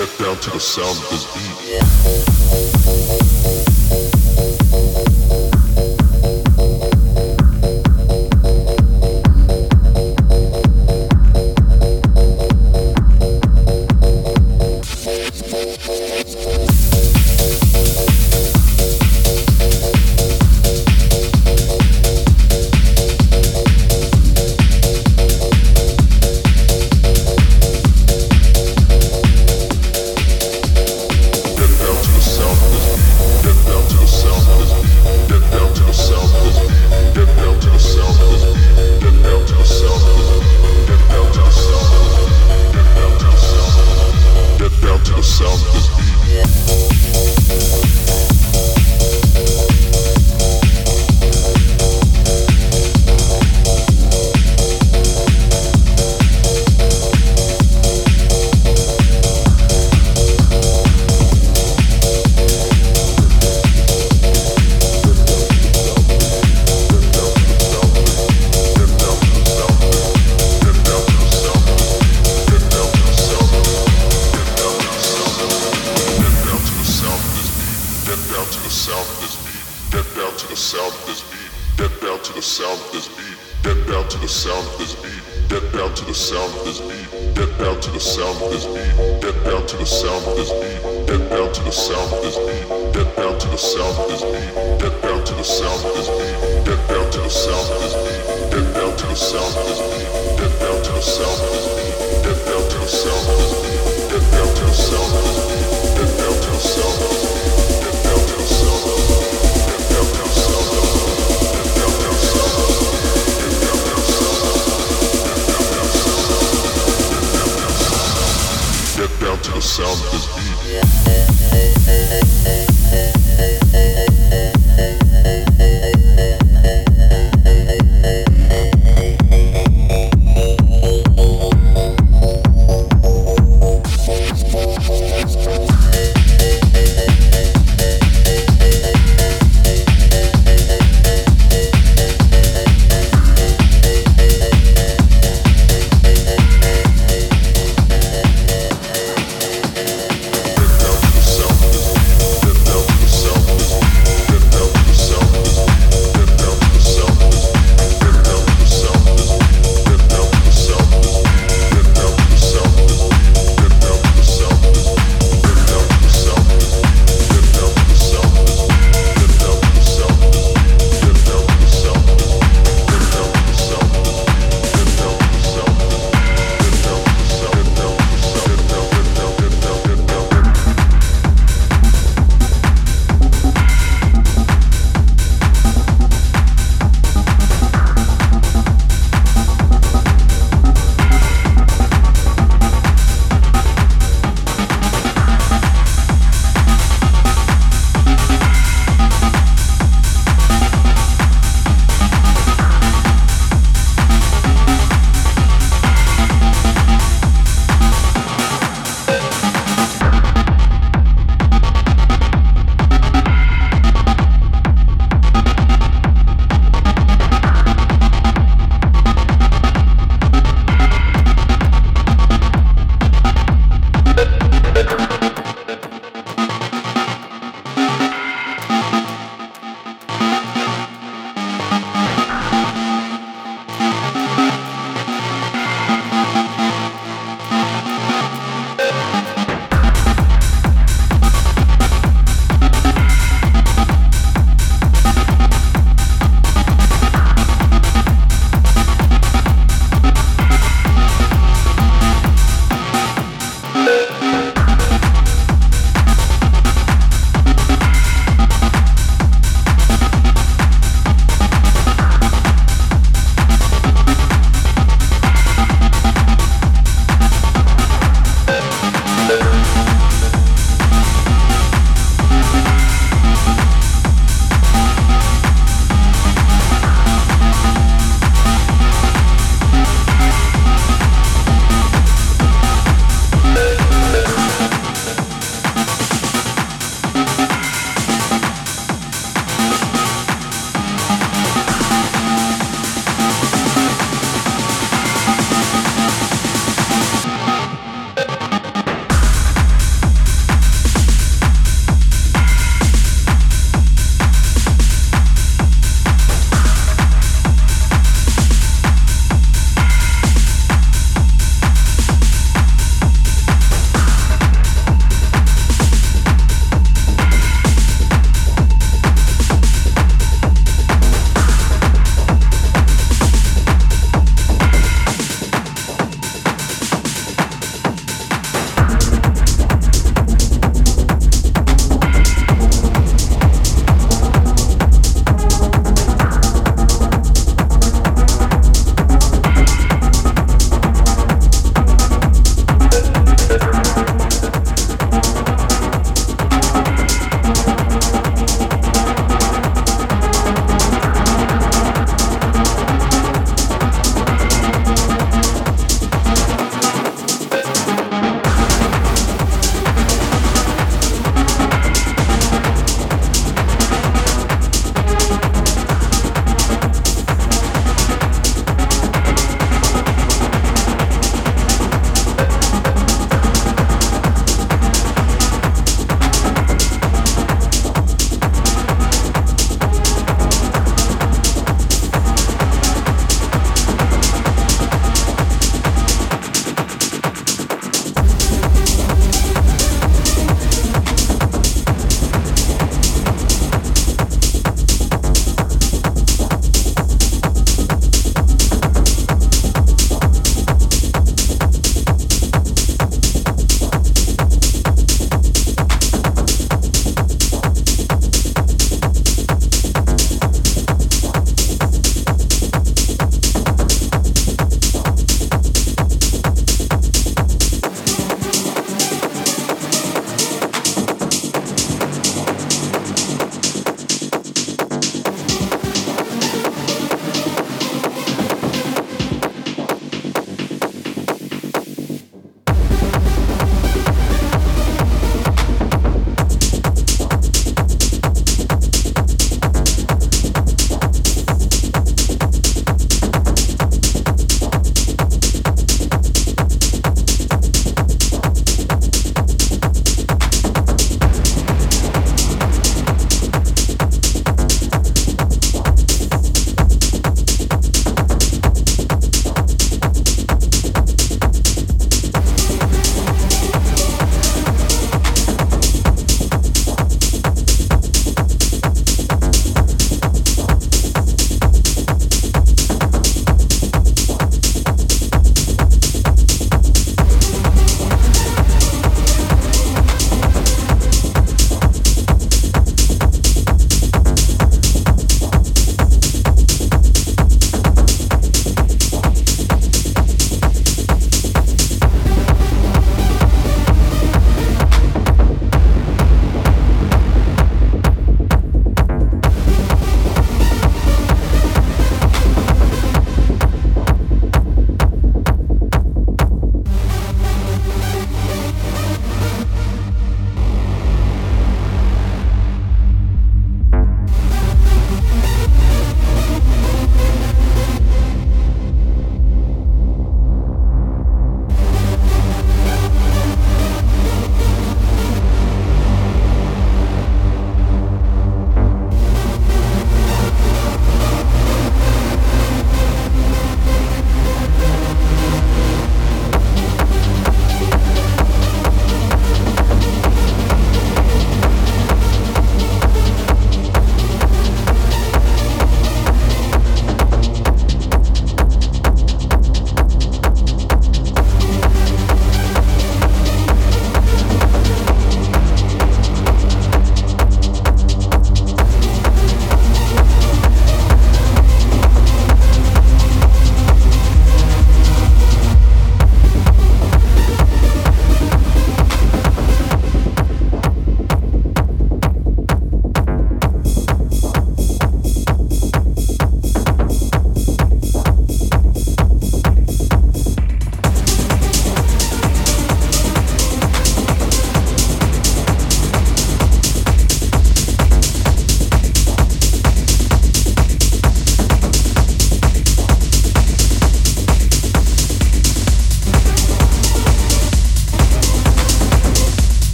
Get down to the sound of this beat.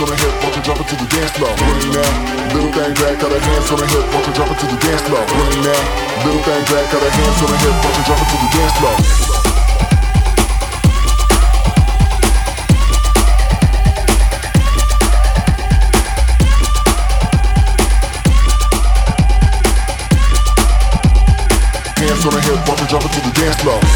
hands on the hip, walk and drop it to the dance floor. Really now, little thing back, got a hands on the hip, walk and drop it to the dance floor. Really now, little thing back, got a hands on the hip, walk and drop it to the dance floor. hands on the hip, drop it, drop it to the dance floor.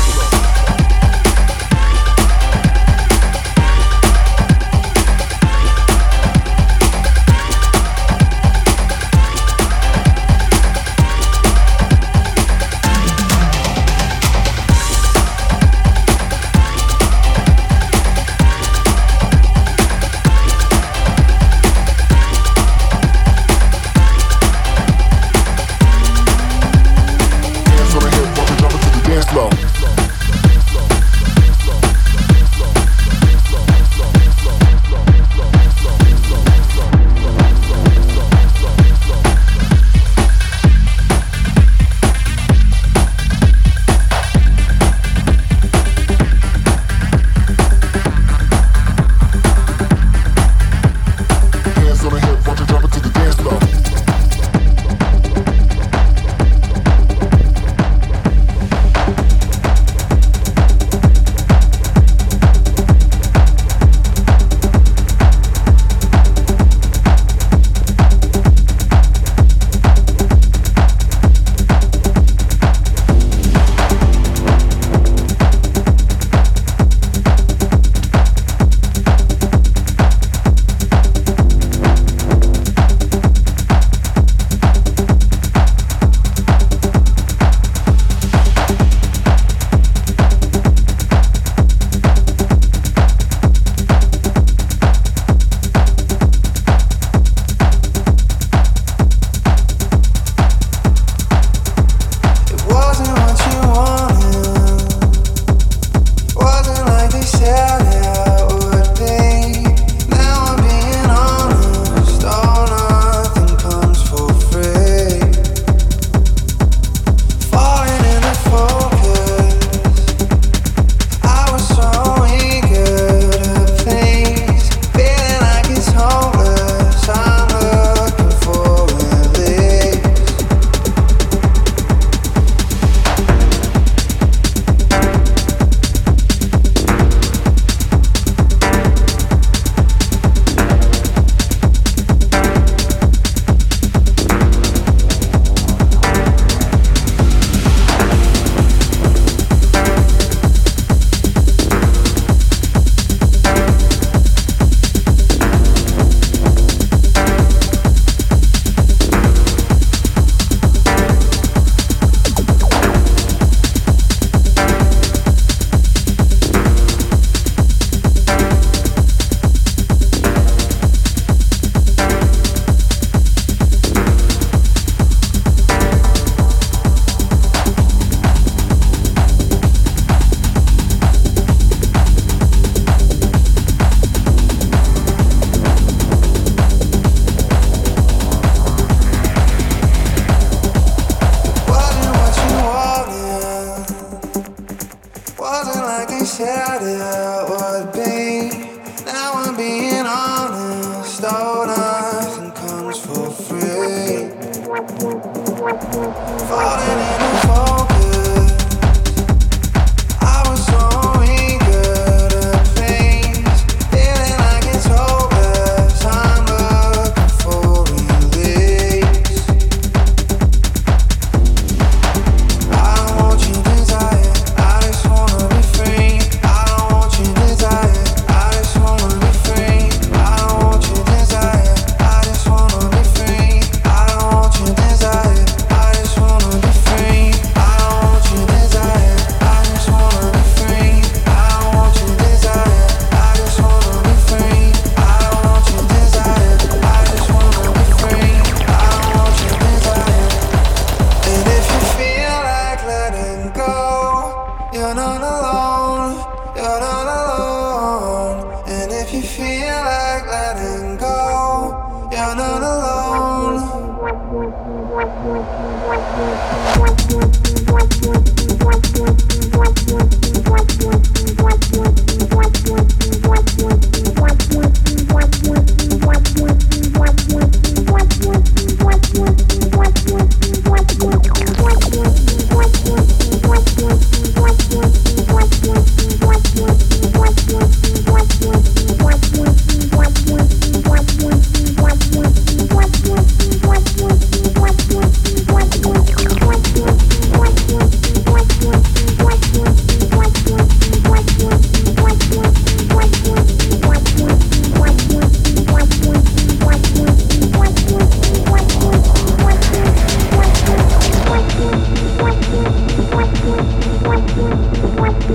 What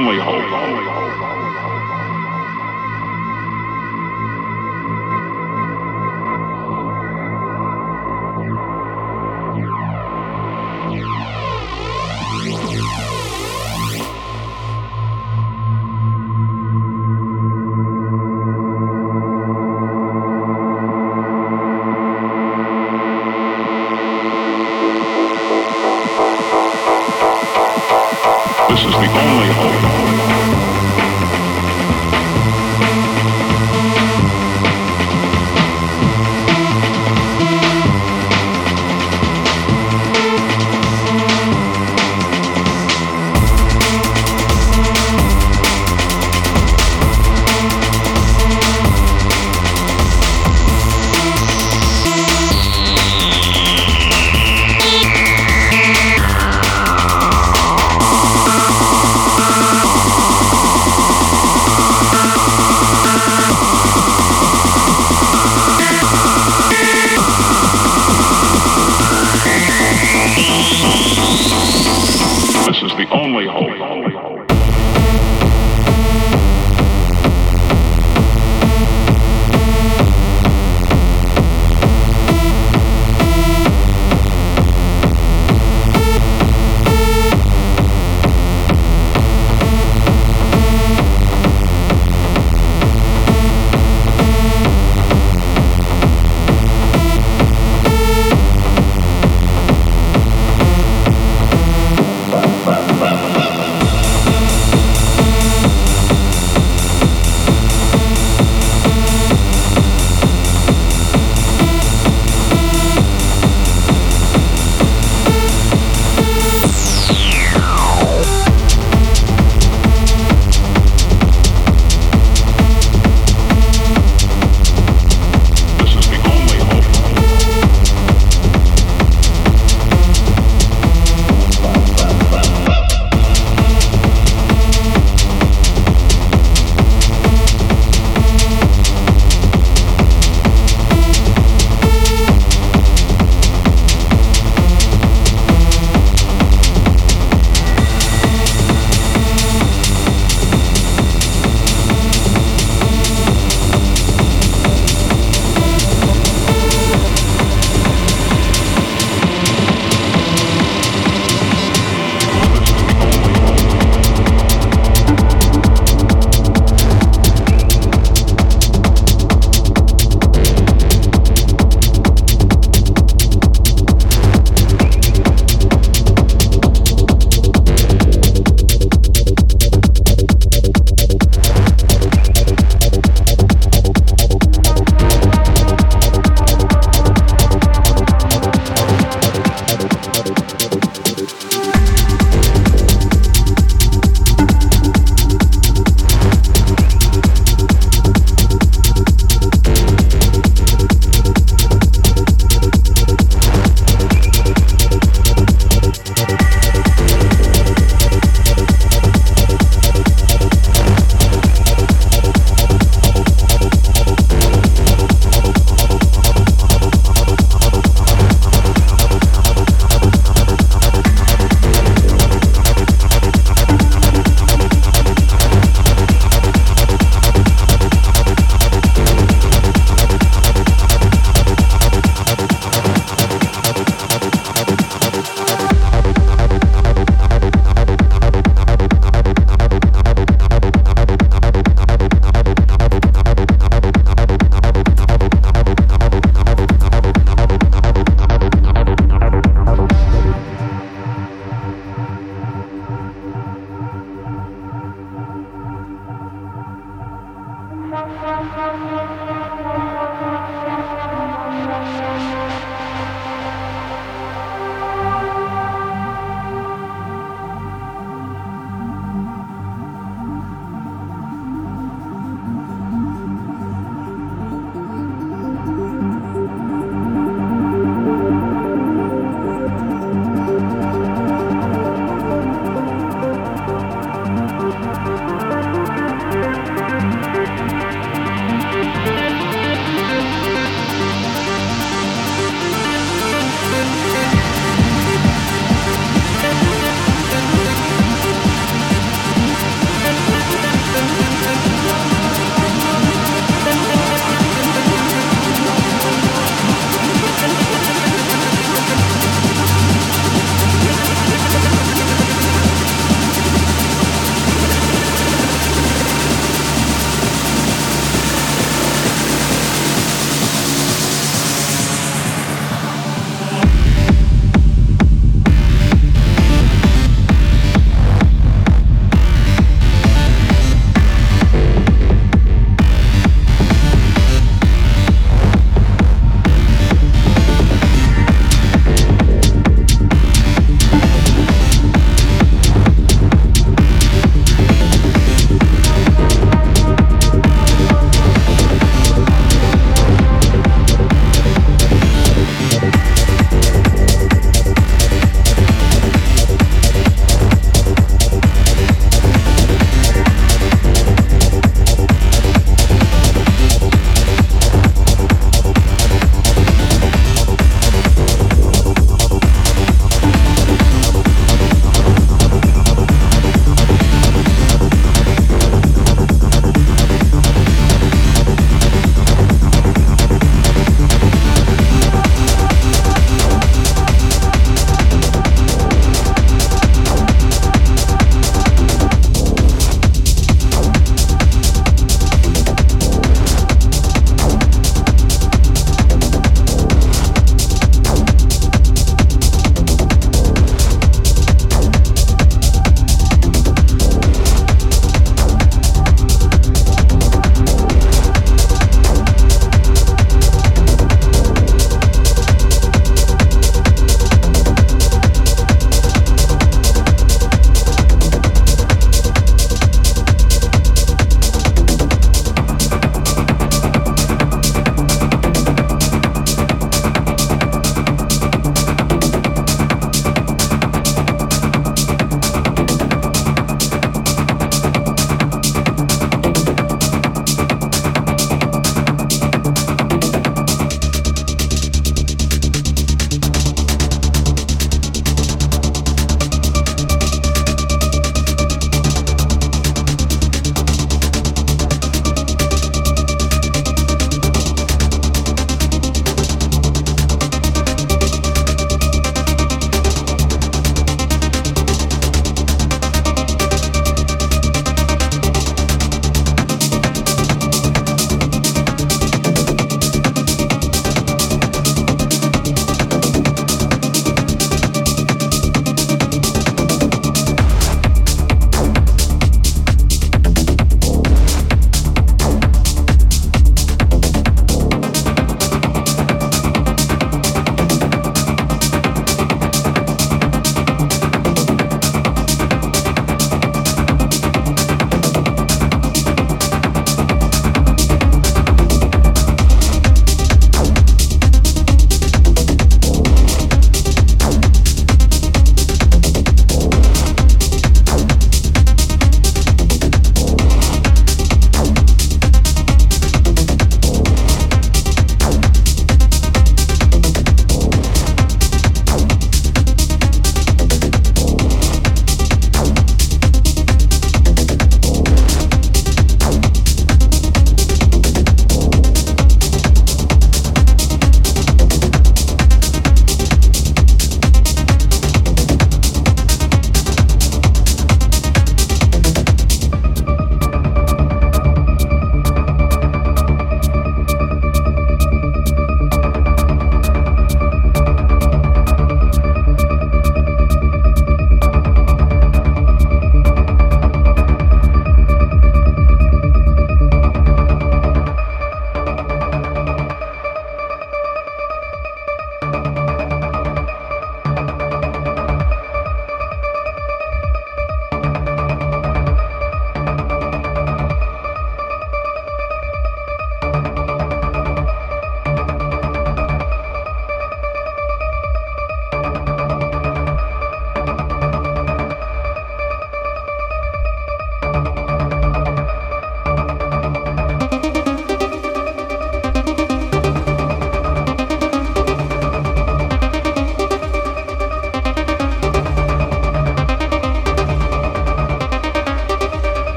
only hope.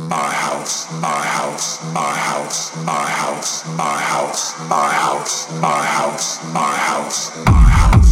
You're safe with me. I will show you the way.